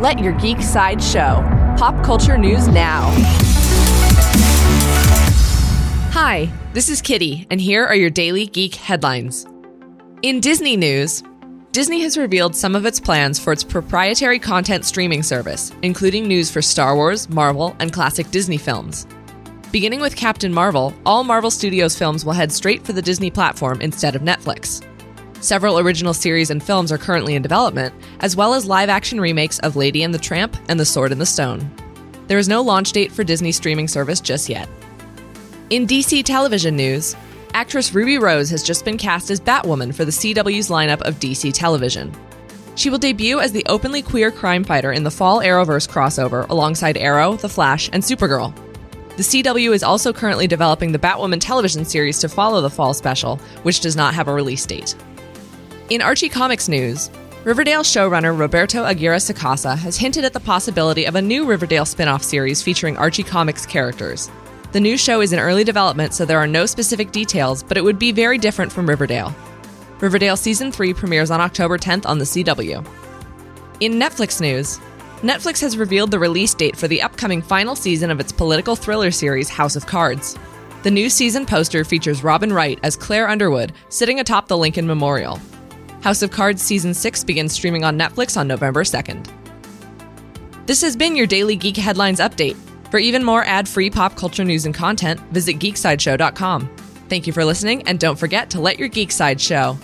Let your geek side show. Pop culture news now. Hi, this is Kitty, and here are your daily geek headlines. In Disney news, Disney has revealed some of its plans for its proprietary content streaming service, including news for Star Wars, Marvel, and classic Disney films. Beginning with Captain Marvel, all Marvel Studios films will head straight for the Disney platform instead of Netflix. Several original series and films are currently in development, as well as live action remakes of Lady and the Tramp and The Sword in the Stone. There is no launch date for Disney streaming service just yet. In DC television news, actress Ruby Rose has just been cast as Batwoman for the CW's lineup of DC television. She will debut as the openly queer crime fighter in the fall Arrowverse crossover alongside Arrow, The Flash, and Supergirl. The CW is also currently developing the Batwoman television series to follow the fall special, which does not have a release date. In Archie Comics news, Riverdale showrunner Roberto Aguirre Sacasa has hinted at the possibility of a new Riverdale spin off series featuring Archie Comics characters. The new show is in early development, so there are no specific details, but it would be very different from Riverdale. Riverdale Season 3 premieres on October 10th on the CW. In Netflix news, Netflix has revealed the release date for the upcoming final season of its political thriller series House of Cards. The new season poster features Robin Wright as Claire Underwood sitting atop the Lincoln Memorial. House of Cards Season 6 begins streaming on Netflix on November 2nd. This has been your daily Geek Headlines update. For even more ad free pop culture news and content, visit geeksideshow.com. Thank you for listening, and don't forget to let your geek side show.